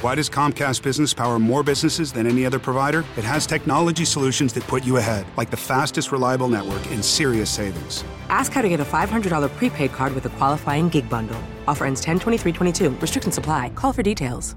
Why does Comcast Business power more businesses than any other provider? It has technology solutions that put you ahead, like the fastest reliable network and serious savings. Ask how to get a $500 prepaid card with a qualifying gig bundle. Offer ends 10 23 22. Restrictions apply. Call for details.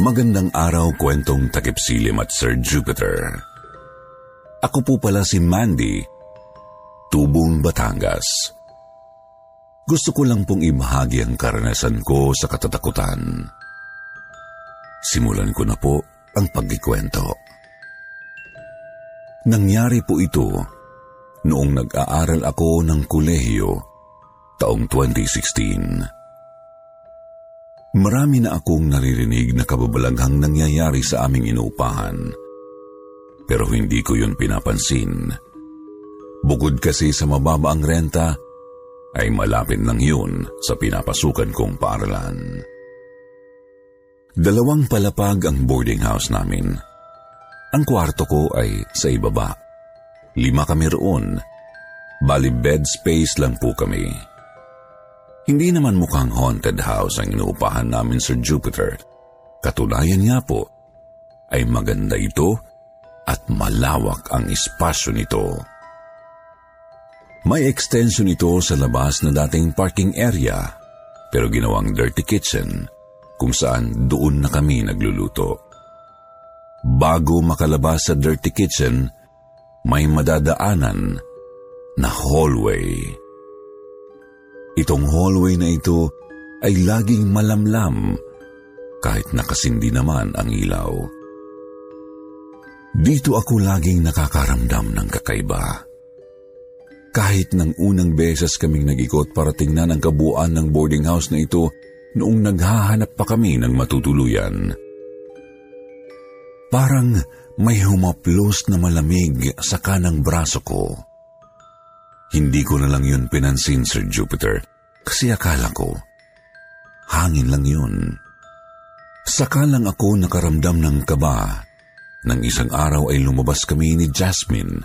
Magandang araw kwentong takipsilim at Sir Jupiter. Ako po pala si Mandy, Tubong Batangas. Gusto ko lang pong ibahagi ang karanasan ko sa katatakutan. Simulan ko na po ang pagkikwento. Nangyari po ito noong nag-aaral ako ng kolehiyo taong 2016. Marami na akong naririnig na kababalaghang nangyayari sa aming inuupahan. Pero hindi ko yun pinapansin. Bukod kasi sa mababa ang renta, ay malapit lang yun sa pinapasukan kong paaralan. Dalawang palapag ang boarding house namin. Ang kwarto ko ay sa ibaba. Lima kami roon. Bali bed space lang po kami. Hindi naman mukhang haunted house ang inuupahan namin Sir Jupiter. Katunayan nga po, ay maganda ito at malawak ang espasyo nito. May extension ito sa labas na dating parking area pero ginawang dirty kitchen kung saan doon na kami nagluluto. Bago makalabas sa dirty kitchen, may madadaanan na hallway. Itong hallway na ito ay laging malamlam kahit nakasindi naman ang ilaw. Dito ako laging nakakaramdam ng kakaiba. Kahit nang unang beses kaming nag-ikot para tingnan ang kabuuan ng boarding house na ito noong naghahanap pa kami ng matutuluyan. Parang may humaplos na malamig sa kanang braso ko. Hindi ko na lang yun pinansin, Sir Jupiter, kasi akala ko, hangin lang yun. Saka lang ako nakaramdam ng kaba nang isang araw ay lumabas kami ni Jasmine,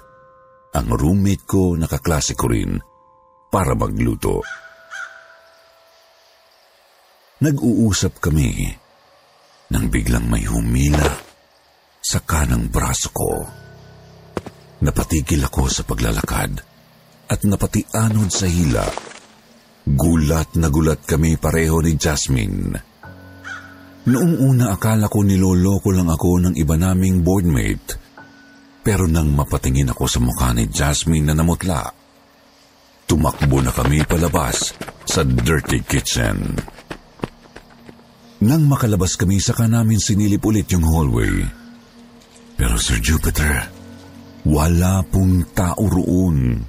ang roommate ko na kaklase ko rin, para magluto. Nag-uusap kami nang biglang may humila sa kanang braso ko. Napatigil ako sa paglalakad at napatianod sa hila. Gulat na gulat kami pareho ni Jasmine. Noong una akala ko niloloko lang ako ng iba naming boardmate. Pero nang mapatingin ako sa mukha ni Jasmine na namutla, tumakbo na kami palabas sa dirty kitchen. Nang makalabas kami, saka namin sinilip ulit yung hallway. Pero Sir Jupiter, wala pong tao roon.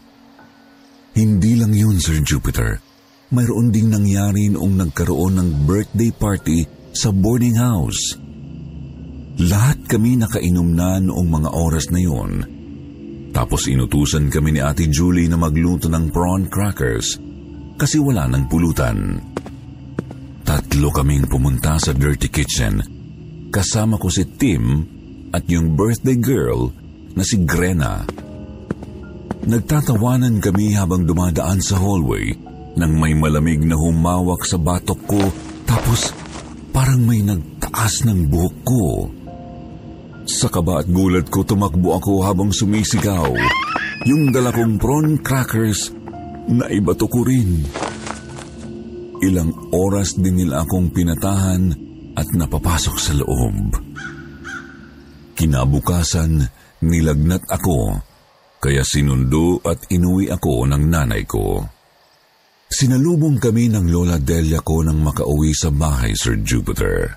Hindi lang yun, Sir Jupiter. Mayroon ding nangyari noong nagkaroon ng birthday party sa boarding house. Lahat kami nakainom na noong mga oras na yon. Tapos inutusan kami ni Ate Julie na magluto ng prawn crackers kasi wala ng pulutan. Tatlo kaming pumunta sa dirty kitchen. Kasama ko si Tim at yung birthday girl na si Grena. Nagtatawanan kami habang dumadaan sa hallway nang may malamig na humawak sa batok ko tapos parang may nagtaas ng buhok ko. Sa kaba at gulat ko tumakbo ako habang sumisigaw. Yung dala kong prawn crackers, na ibato ko rin. Ilang oras din nila akong pinatahan at napapasok sa loob. Kinabukasan, nilagnat ako, kaya sinundo at inuwi ako ng nanay ko. Sinalubong kami ng Lola Delia ko nang makauwi sa bahay, Sir Jupiter.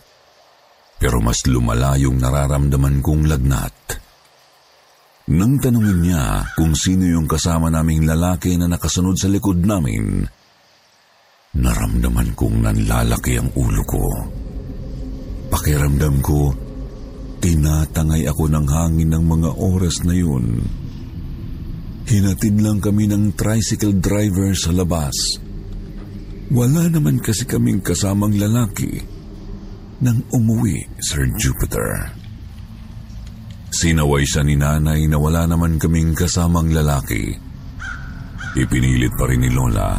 Pero mas lumala yung nararamdaman kong lagnat. Nang tanungin niya kung sino yung kasama naming lalaki na nakasunod sa likod namin, naramdaman kong nanlalaki ang ulo ko. Pakiramdam ko, tinatangay ako ng hangin ng mga oras na yun. Hinatid lang kami ng tricycle driver sa labas. Wala naman kasi kaming kasamang lalaki nang umuwi, Sir Jupiter. Sinaway siya ni nanay na wala naman kaming kasamang lalaki. Ipinilit pa rin ni Lola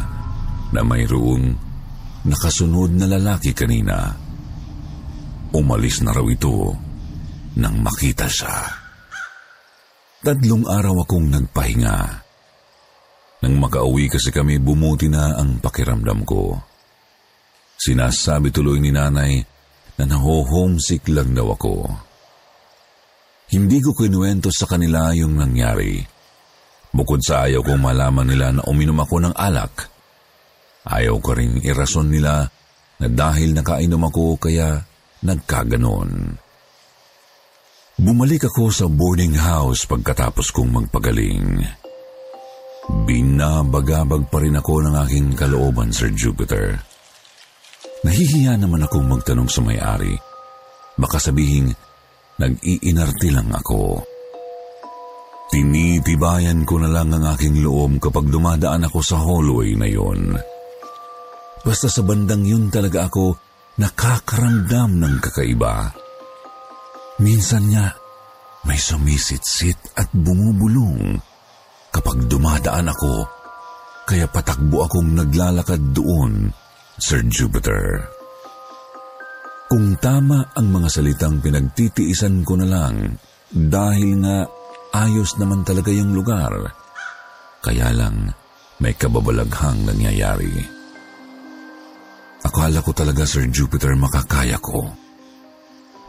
na mayroong nakasunod na lalaki kanina. Umalis na raw ito nang makita siya. Tatlong araw akong nagpahinga. Nang makauwi kasi kami, bumuti na ang pakiramdam ko. Sinasabi tuloy ni nanay na naho-homesick lang daw ako. Hindi ko kinuwento sa kanila yung nangyari. Bukod sa ayaw kong malaman nila na uminom ako ng alak, ayaw ko rin irason nila na dahil nakainom ako kaya nagkaganon. Bumalik ako sa boarding house pagkatapos kong magpagaling. Binabagabag pa rin ako ng aking kalooban, Sir Jupiter. Nahihiya naman akong magtanong sa may-ari. Baka sabihin, nag-iinarte lang ako. Tinitibayan ko na lang ang aking loob kapag dumadaan ako sa hallway na yon. Basta sa bandang yun talaga ako nakakaramdam ng kakaiba. Minsan niya, may sumisitsit at bumubulong kapag dumadaan ako, kaya patakbo akong naglalakad doon, Sir Jupiter. Kung tama ang mga salitang pinagtitiisan ko na lang dahil nga ayos naman talaga yung lugar, kaya lang may kababalaghang nangyayari. Akala ko talaga, Sir Jupiter, makakaya ko.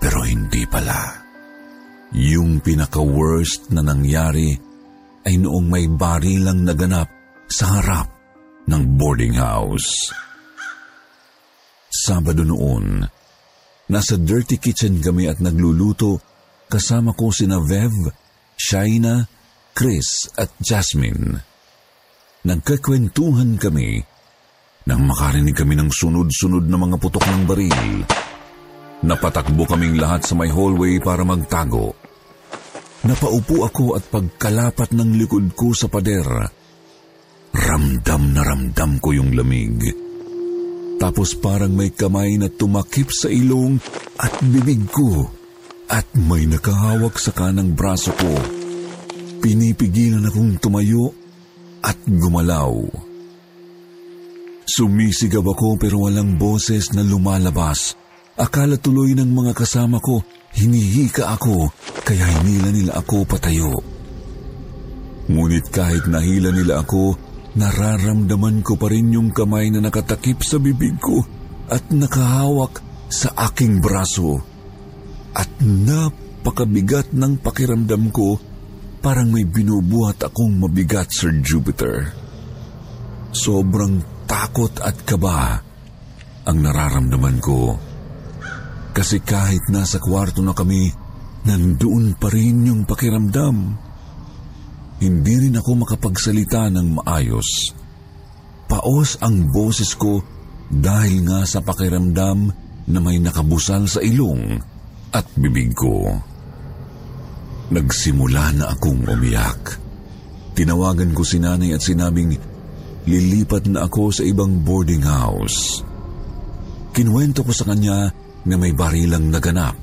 Pero hindi pala. Yung pinaka-worst na nangyari ay noong may barilang naganap sa harap ng boarding house. Sabado noon, nasa dirty kitchen kami at nagluluto kasama ko sina Vev, Shaina, Chris at Jasmine. Nagkakwentuhan kami nang makarinig kami ng sunod-sunod na mga putok ng baril. Napatakbo kaming lahat sa may hallway para magtago. Napaupo ako at pagkalapat ng likod ko sa pader, ramdam na ramdam ko yung lamig. Tapos parang may kamay na tumakip sa ilong at bibig ko at may nakahawak sa kanang braso ko. Pinipigilan akong tumayo at gumalaw. Sumisigaw ako pero walang boses na lumalabas. Akala tuloy ng mga kasama ko, hinihika ako kaya hinila nila ako patayo. Ngunit kahit nahila nila ako, nararamdaman ko pa rin yung kamay na nakatakip sa bibig ko at nakahawak sa aking braso. At napakabigat ng pakiramdam ko, parang may binubuhat akong mabigat, Sir Jupiter. Sobrang takot at kaba ang nararamdaman ko. Kasi kahit nasa kwarto na kami, nandoon pa rin yung pakiramdam. Hindi rin ako makapagsalita ng maayos. Paos ang boses ko dahil nga sa pakiramdam na may nakabusal sa ilong at bibig ko. Nagsimula na akong umiyak. Tinawagan ko si nanay at sinabing lilipat na ako sa ibang boarding house. Kinuwento ko sa kanya na may barilang naganap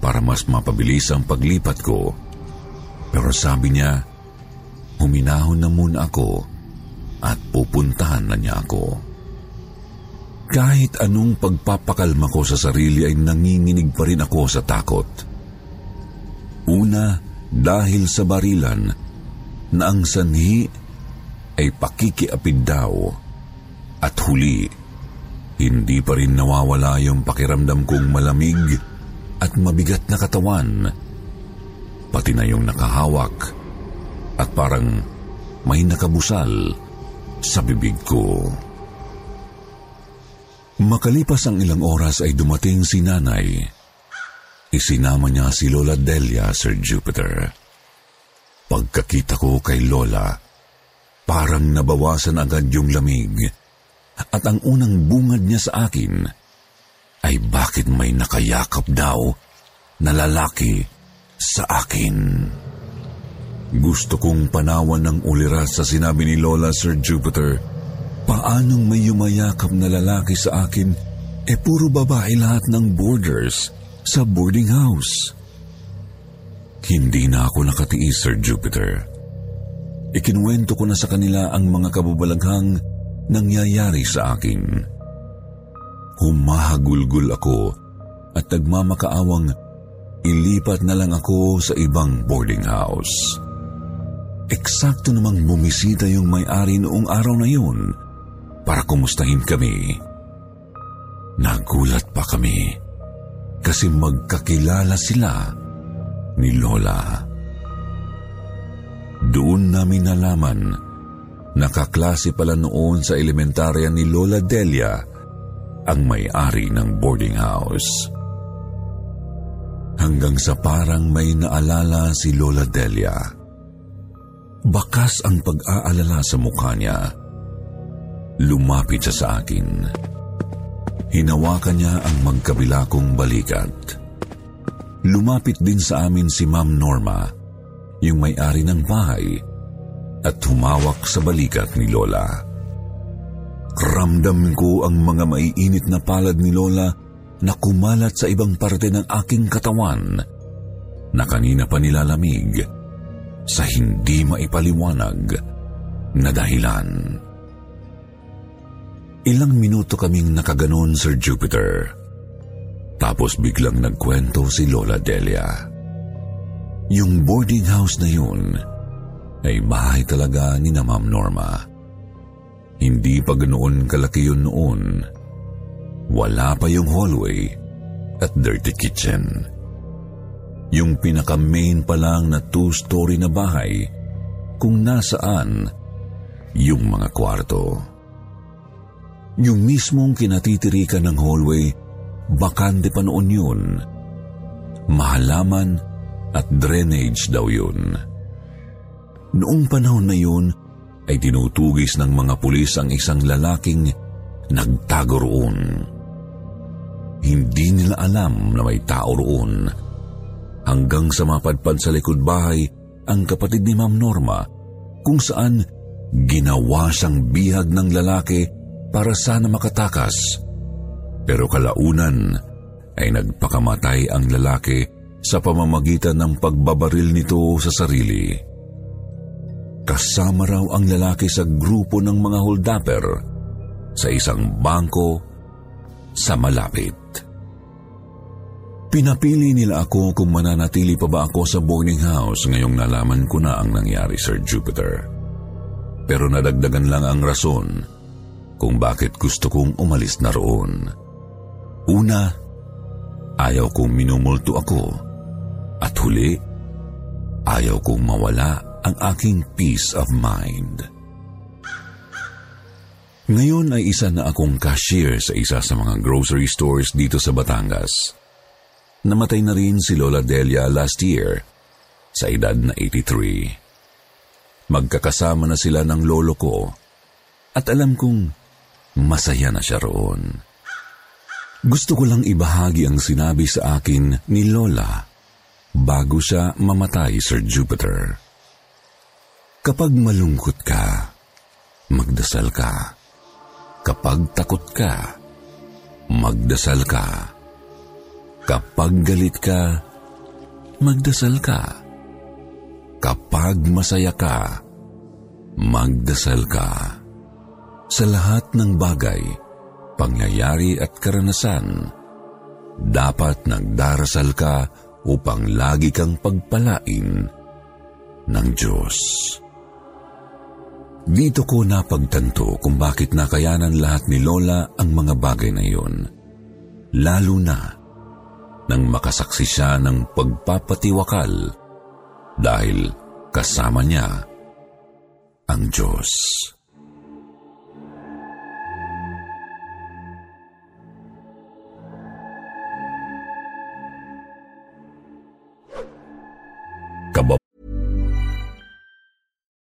para mas mapabilis ang paglipat ko. Pero sabi niya, huminahon na muna ako at pupuntahan na niya ako. Kahit anong pagpapakalma ko sa sarili ay nanginginig pa rin ako sa takot. Una, dahil sa barilan, na ang sanhi ay pakikiapid daw at huli, hindi pa rin nawawala yung pakiramdam kong malamig at mabigat na katawan, pati na yung nakahawak at parang may nakabusal sa bibig ko. Makalipas ang ilang oras ay dumating si nanay. Isinama niya si Lola Delia, Sir Jupiter. Pagkakita ko kay Lola, parang nabawasan agad yung lamig at ang unang bungad niya sa akin ay bakit may nakayakap daw na lalaki sa akin. Gusto kong panawan ng uliras sa sinabi ni Lola Sir Jupiter Paanong may yumayakap na lalaki sa akin, e eh puro babae lahat ng boarders sa boarding house. Hindi na ako nakatiis, Sir Jupiter. Ikinuwento ko na sa kanila ang mga kababalaghang nangyayari sa akin. Humahagulgul ako at nagmamakaawang ilipat na lang ako sa ibang boarding house. Eksakto namang bumisita yung may-ari noong araw na yun para kumustahin kami. Nagulat pa kami kasi magkakilala sila ni Lola. Doon namin nalaman nakaklase pala noon sa elementarya ni Lola Delia ang may-ari ng boarding house. Hanggang sa parang may naalala si Lola Delia. Bakas ang pag-aalala sa mukha niya Lumapit siya sa akin. Hinawakan niya ang magkabila kong balikat. Lumapit din sa amin si Ma'am Norma, yung may-ari ng bahay, at humawak sa balikat ni Lola. Ramdam ko ang mga maiinit na palad ni Lola na kumalat sa ibang parte ng aking katawan na kanina pa nilalamig sa hindi maipaliwanag na dahilan. Ilang minuto kaming nakaganon, Sir Jupiter. Tapos biglang nagkwento si Lola Delia. Yung boarding house na yun ay bahay talaga ni na Ma'am Norma. Hindi pa ganoon kalaki yun noon. Wala pa yung hallway at dirty kitchen. Yung pinaka-main pa lang na two-story na bahay kung nasaan yung mga kwarto. Yung mismong kinatitirikan ng hallway, bakante pa noon yun. Mahalaman at drainage daw yun. Noong panahon na yun, ay tinutugis ng mga pulis ang isang lalaking nagtago roon. Hindi nila alam na may tao roon. Hanggang sa mapadpad sa likod bahay ang kapatid ni Ma'am Norma kung saan ginawa siyang bihag ng lalaki para sana makatakas. Pero kalaunan ay nagpakamatay ang lalaki sa pamamagitan ng pagbabaril nito sa sarili. Kasama raw ang lalaki sa grupo ng mga holdapper sa isang bangko sa malapit. Pinapili nila ako kung mananatili pa ba ako sa boarding house ngayong nalaman ko na ang nangyari, Sir Jupiter. Pero nadagdagan lang ang rason kung bakit gusto kong umalis na roon. Una, ayaw kong minumulto ako. At huli, ayaw kong mawala ang aking peace of mind. Ngayon ay isa na akong cashier sa isa sa mga grocery stores dito sa Batangas. Namatay na rin si Lola Delia last year sa edad na 83. Magkakasama na sila ng lolo ko at alam kong Masaya na siya roon. Gusto ko lang ibahagi ang sinabi sa akin ni Lola bago siya mamatay, Sir Jupiter. Kapag malungkot ka, magdasal ka. Kapag takot ka, magdasal ka. Kapag galit ka, magdasal ka. Kapag masaya ka, magdasal ka. Sa lahat ng bagay, pangyayari at karanasan, dapat nagdarasal ka upang lagi kang pagpalain ng Diyos. Dito ko napagtanto kung bakit nakayanan lahat ni Lola ang mga bagay na iyon. Lalo na nang makasaksi siya ng pagpapatiwakal dahil kasama niya ang Diyos.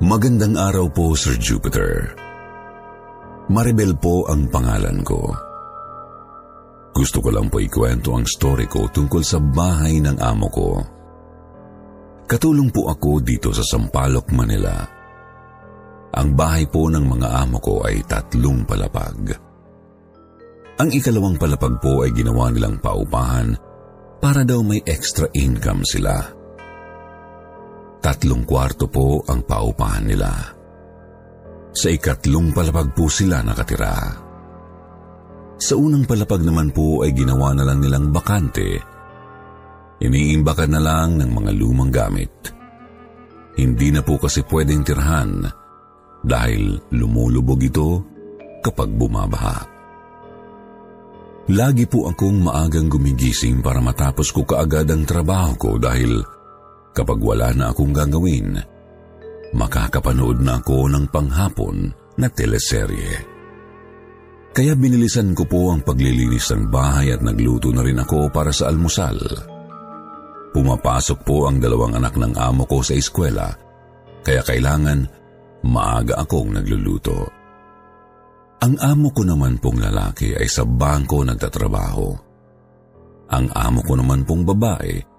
Magandang araw po, Sir Jupiter. Maribel po ang pangalan ko. Gusto ko lang po ikwento ang story ko tungkol sa bahay ng amo ko. Katulong po ako dito sa Sampaloc, Manila. Ang bahay po ng mga amo ko ay tatlong palapag. Ang ikalawang palapag po ay ginawa nilang paupahan para daw may extra income sila. Tatlong kwarto po ang paupahan nila. Sa ikatlong palapag po sila nakatira. Sa unang palapag naman po ay ginawa na lang nilang bakante. Iniimbakan na lang ng mga lumang gamit. Hindi na po kasi pwedeng tirhan dahil lumulubog ito kapag bumabaha. Lagi po akong maagang gumigising para matapos ko kaagad ang trabaho ko dahil kapag wala na akong gagawin, makakapanood na ako ng panghapon na teleserye. Kaya binilisan ko po ang paglilinis ng bahay at nagluto na rin ako para sa almusal. Pumapasok po ang dalawang anak ng amo ko sa eskwela, kaya kailangan maaga akong nagluluto. Ang amo ko naman pong lalaki ay sa bangko nagtatrabaho. Ang amo ko naman pong babae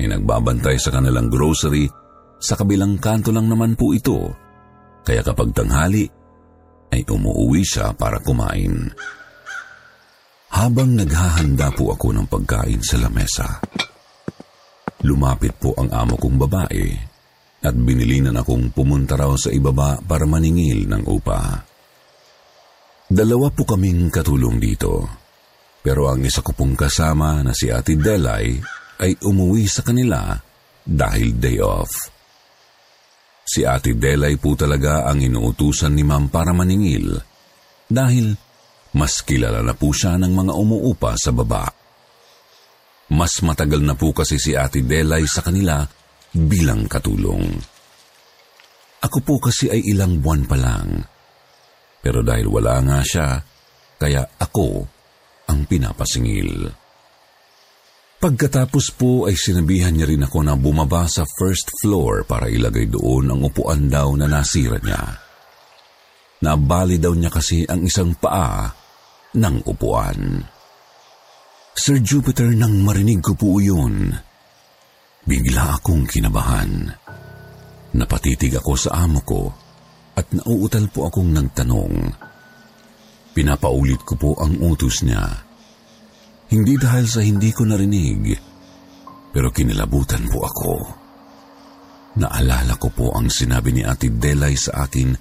ay nagbabantay sa kanilang grocery sa kabilang kanto lang naman po ito. Kaya kapag tanghali, ay umuwi siya para kumain. Habang naghahanda po ako ng pagkain sa lamesa, lumapit po ang amo kong babae at binilinan akong pumunta raw sa ibaba para maningil ng upa. Dalawa po kaming katulong dito, pero ang isa ko pong kasama na si Ate Delay ay umuwi sa kanila dahil day off. Si Ate Delay po talaga ang inuutusan ni Ma'am para maningil dahil mas kilala na po siya ng mga umuupa sa baba. Mas matagal na po kasi si Ate Delay sa kanila bilang katulong. Ako po kasi ay ilang buwan pa lang. Pero dahil wala nga siya, kaya ako ang pinapasingil. Pagkatapos po ay sinabihan niya rin ako na bumaba sa first floor para ilagay doon ang upuan daw na nasira niya. Nabali daw niya kasi ang isang paa ng upuan. Sir Jupiter nang marinig ko po yun, bigla akong kinabahan. Napatitig ako sa amo ko at nauutal po akong nagtanong. Pinapaulit ko po ang utos niya. Hindi dahil sa hindi ko narinig, pero kinilabutan po ako. Naalala ko po ang sinabi ni Ate Delay sa akin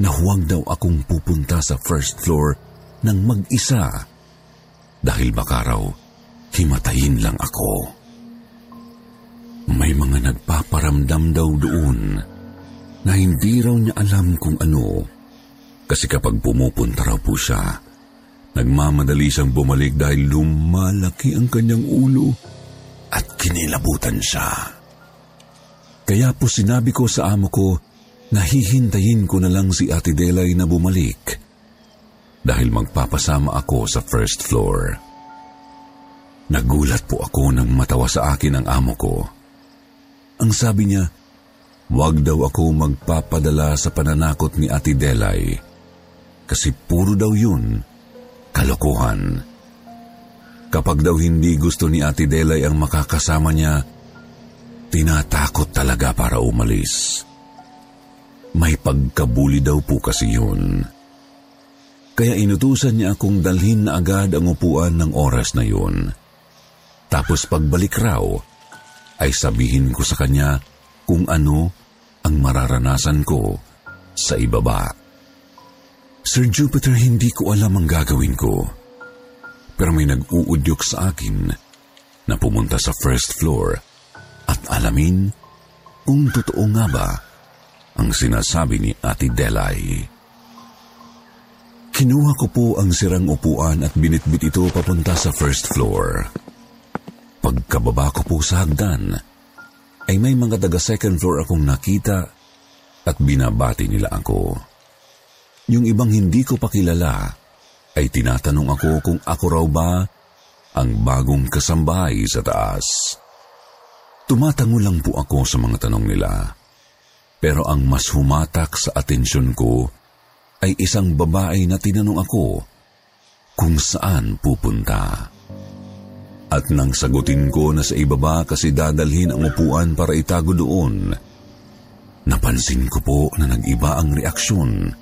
na huwag daw akong pupunta sa first floor ng mag-isa dahil baka raw himatayin lang ako. May mga nagpaparamdam daw doon na hindi raw niya alam kung ano. Kasi kapag pumupunta raw po siya, nagmamadali siyang bumalik dahil lumalaki ang kanyang ulo at kinilabutan siya. Kaya po sinabi ko sa amo ko na hihintayin ko na lang si Ate Delay na bumalik dahil magpapasama ako sa first floor. Nagulat po ako nang matawa sa akin ang amo ko. Ang sabi niya, wag daw ako magpapadala sa pananakot ni Ate Delay kasi puro daw yun kalokohan. Kapag daw hindi gusto ni Ate Delay ang makakasama niya, tinatakot talaga para umalis. May pagkabuli daw po kasi yun. Kaya inutusan niya akong dalhin na agad ang upuan ng oras na yun. Tapos pagbalik raw, ay sabihin ko sa kanya kung ano ang mararanasan ko sa ibaba. Sir Jupiter, hindi ko alam ang gagawin ko. Pero may nag-uudyok sa akin na pumunta sa first floor at alamin kung totoo nga ba ang sinasabi ni Ate Delay. Kinuha ko po ang sirang upuan at binitbit ito papunta sa first floor. Pagkababa ko po sa hagdan, ay may mga taga second floor akong nakita at binabati nila ako. Yung ibang hindi ko pa kilala ay tinatanong ako kung ako raw ba ang bagong kasambahay sa taas. Tumatango lang po ako sa mga tanong nila. Pero ang mas humatak sa atensyon ko ay isang babae na tinanong ako kung saan pupunta. At nang sagutin ko na sa ibaba kasi dadalhin ang upuan para itago doon, napansin ko po na nag-iba ang reaksyon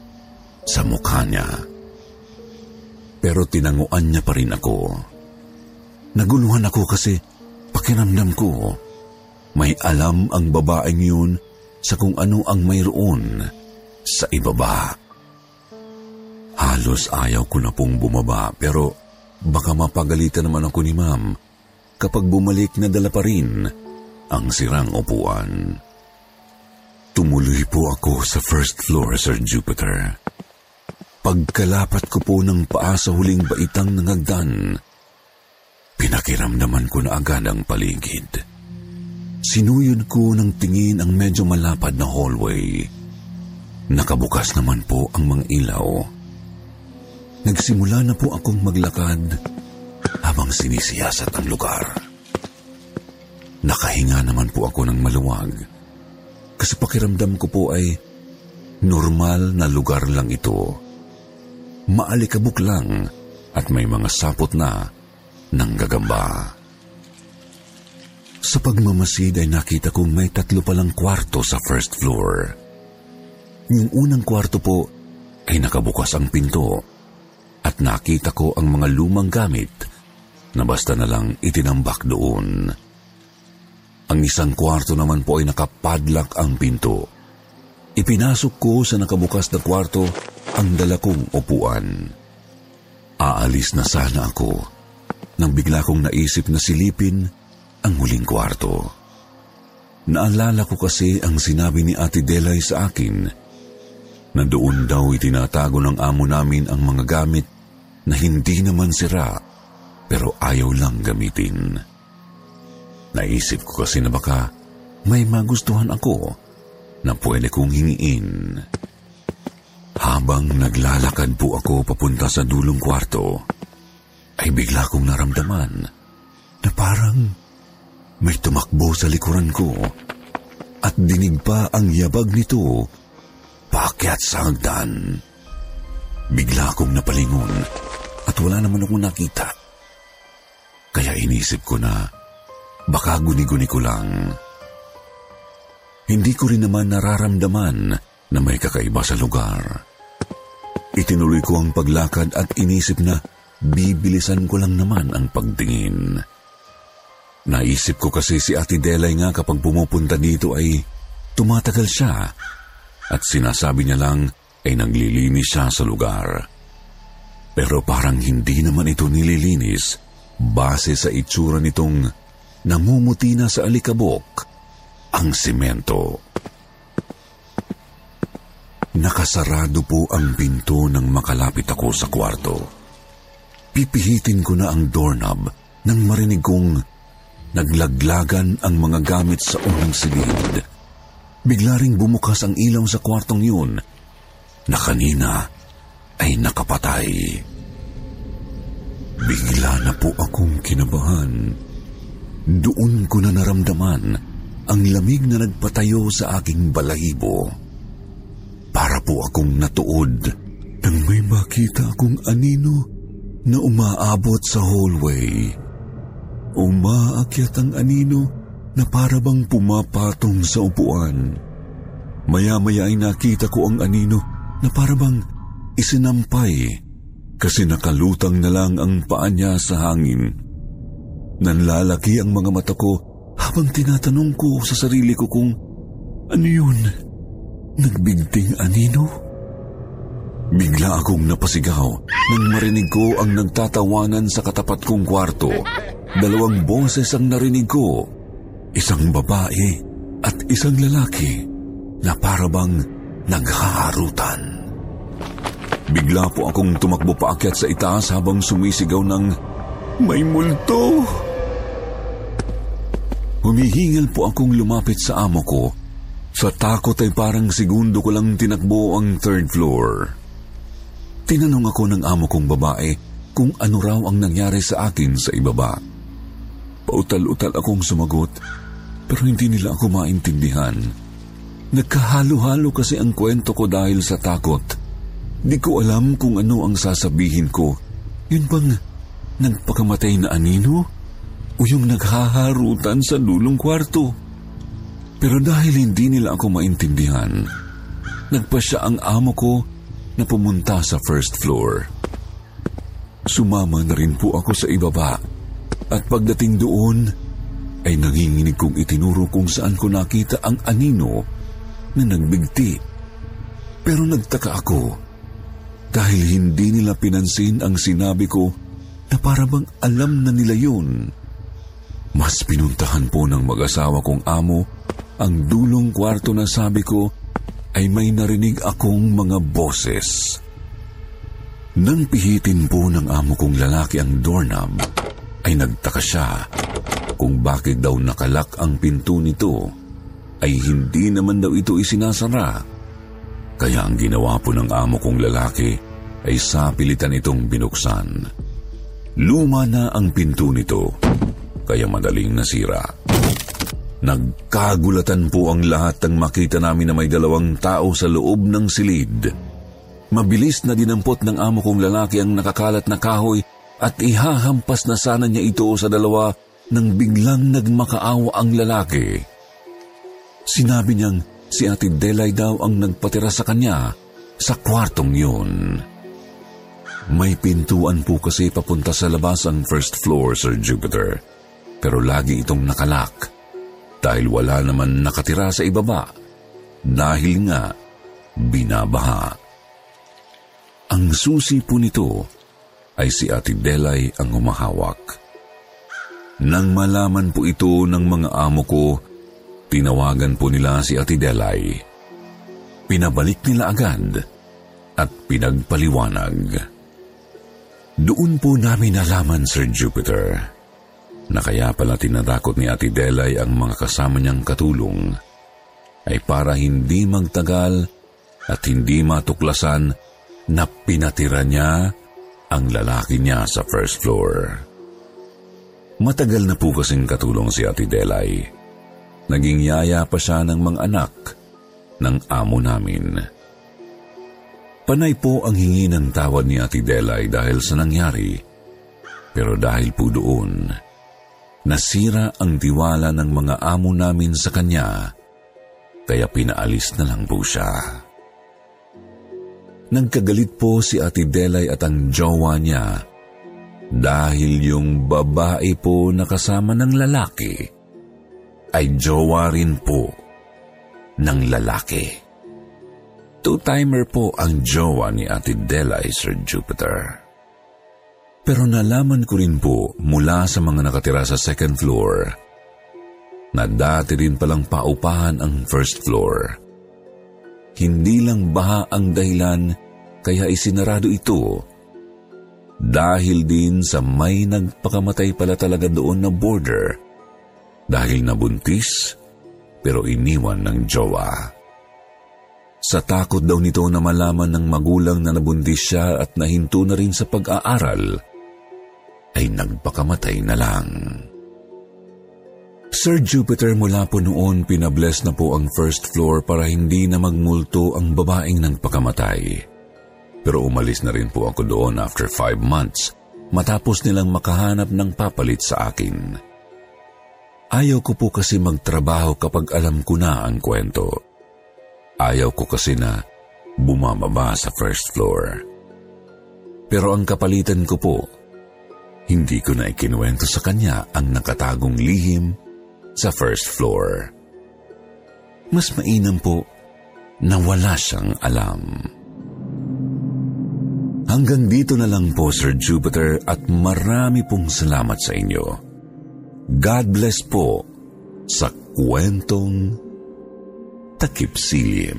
sa mukha niya. Pero tinanguan niya pa rin ako. Naguluhan ako kasi pakiramdam ko may alam ang babaeng yun sa kung ano ang mayroon sa ibaba. Halos ayaw ko na pong bumaba pero Baka mapagalitan naman ako ni ma'am kapag bumalik na dala pa rin ang sirang upuan. Tumuloy po ako sa first floor, Sir Jupiter. Pagkalapat ko po ng paa sa huling baitang ng hagdan, pinakiramdaman ko na agad ang paligid. Sinuyod ko ng tingin ang medyo malapad na hallway. Nakabukas naman po ang mga ilaw Nagsimula na po akong maglakad habang sinisiyasat ang lugar. Nakahinga naman po ako ng maluwag kasi pakiramdam ko po ay normal na lugar lang ito. Maalikabok lang at may mga sapot na ng gagamba. Sa pagmamasid ay nakita kong may tatlo palang kwarto sa first floor. Yung unang kwarto po ay nakabukas ang pinto at nakita ko ang mga lumang gamit na basta na lang itinambak doon. Ang isang kwarto naman po ay nakapadlak ang pinto. Ipinasok ko sa nakabukas na kwarto ang dala upuan. Aalis na sana ako nang bigla kong naisip na silipin ang huling kwarto. Naalala ko kasi ang sinabi ni Ate Delay sa akin na doon daw itinatago ng amo namin ang mga gamit na hindi naman sira pero ayaw lang gamitin. Naisip ko kasi na baka may magustuhan ako na pwede kong hingiin. Habang naglalakad po ako papunta sa dulong kwarto, ay bigla kong naramdaman na parang may tumakbo sa likuran ko at dinig pa ang yabag nito paakyat sa hagdan. Bigla akong napalingon at wala naman akong nakita. Kaya inisip ko na baka guni-guni ko lang. Hindi ko rin naman nararamdaman na may kakaiba sa lugar. Itinuloy ko ang paglakad at inisip na bibilisan ko lang naman ang pagtingin. Naisip ko kasi si Ate Delay nga kapag pumupunta dito ay tumatagal siya at sinasabi niya lang ay naglilinis siya sa lugar. Pero parang hindi naman ito nililinis base sa itsura nitong namumuti na sa alikabok ang simento. Nakasarado po ang pinto nang makalapit ako sa kwarto. Pipihitin ko na ang doorknob nang marinig kong naglaglagan ang mga gamit sa unang silid. Bigla ring bumukas ang ilaw sa kwartong yun na kanina ay nakapatay. Bigla na po akong kinabahan. Doon ko na naramdaman ang lamig na nagpatayo sa aking balahibo. Para po akong natuod nang may makita akong anino na umaabot sa hallway. Umaakyat ang anino na para bang pumapatong sa upuan. Maya-maya ay nakita ko ang anino na para bang isinampay kasi nakalutang na lang ang paa niya sa hangin. Nanlalaki ang mga mata ko habang tinatanong ko sa sarili ko kung ano yun? Nagbigting anino? Bigla akong napasigaw nang marinig ko ang nagtatawanan sa katapat kong kwarto. Dalawang boses ang narinig ko. Isang babae at isang lalaki na parabang naghaharutan. Bigla po akong tumakbo paakyat sa itaas habang sumisigaw ng, May multo! Humihingal po akong lumapit sa amo ko. Sa takot ay parang segundo ko lang tinakbo ang third floor. Tinanong ako ng amo kong babae kung ano raw ang nangyari sa akin sa ibaba. Pautal-utal akong sumagot pero hindi nila ako maintindihan. Nagkahalo-halo kasi ang kwento ko dahil sa takot. Di ko alam kung ano ang sasabihin ko. Yun bang nagpakamatay na anino? O yung naghaharutan sa dulong kwarto? Pero dahil hindi nila ako maintindihan, nagpa siya ang amo ko na pumunta sa first floor. Sumama na rin po ako sa ibaba at pagdating doon ay nanginginig kong itinuro kung saan ko nakita ang anino na nagbigti. Pero nagtaka ako dahil hindi nila pinansin ang sinabi ko na parabang alam na nila yun. Mas pinuntahan po ng mag-asawa kong amo ang dulong kwarto na sabi ko ay may narinig akong mga boses. Nang pihitin po ng amo kong lalaki ang doorknob, ay nagtaka siya kung bakit daw nakalak ang pinto nito ay hindi naman daw ito isinasara. Kaya ang ginawa po ng amo kong lalaki ay sapilitan itong binuksan. Luma na ang pinto nito, kaya madaling nasira. Nagkagulatan po ang lahat ng makita namin na may dalawang tao sa loob ng silid. Mabilis na dinampot ng amo kong lalaki ang nakakalat na kahoy at ihahampas na sana niya ito sa dalawa nang biglang nagmakaawa ang lalaki. Sinabi niyang si Ate Delay daw ang nagpatira sa kanya sa kwartong yun. May pintuan po kasi papunta sa labas ang first floor, Sir Jupiter. Pero lagi itong nakalak dahil wala naman nakatira sa ibaba dahil nga binabaha. Ang susi po nito ay si Ate Delay ang humahawak. Nang malaman po ito ng mga amo ko, tinawagan po nila si Ate Delay. Pinabalik nila agad at pinagpaliwanag. Doon po namin nalaman, Sir Jupiter, na kaya pala tinadakot ni Ate Delay ang mga kasama niyang katulong ay para hindi magtagal at hindi matuklasan na pinatira niya ang lalaki niya sa first floor. Matagal na po kasing katulong si Ate Delay. Naging yaya pa siya ng mga anak ng amo namin. Panay po ang hingi ng tawad ni Ate Delay dahil sa nangyari. Pero dahil po doon, nasira ang tiwala ng mga amo namin sa kanya, kaya pinaalis na lang po siya. Nagkagalit po si Ate Delay at ang jowa niya dahil yung babae po na kasama ng lalaki ay jowa rin po ng lalaki. Two-timer po ang jowa ni Ate Delay, Sir Jupiter. Pero nalaman ko rin po mula sa mga nakatira sa second floor na dati rin palang paupahan ang first floor. Hindi lang baha ang dahilan kaya isinarado ito dahil din sa may nagpakamatay pala talaga doon na border dahil nabuntis pero iniwan ng jowa. Sa takot daw nito na malaman ng magulang na nabuntis siya at nahinto na rin sa pag-aaral, ay nagpakamatay na lang. Sir Jupiter mula po noon pinabless na po ang first floor para hindi na magmulto ang babaeng ng pakamatay. Pero umalis na rin po ako doon after five months matapos nilang makahanap ng papalit sa akin. Ayaw ko po kasi magtrabaho kapag alam ko na ang kwento. Ayaw ko kasi na bumababa sa first floor. Pero ang kapalitan ko po, hindi ko na ikinuwento sa kanya ang nakatagong lihim sa first floor. Mas mainam po na wala siyang alam. Hanggang dito na lang po Sir Jupiter at marami pong salamat sa inyo. God bless po sa kwentong Takip Silim.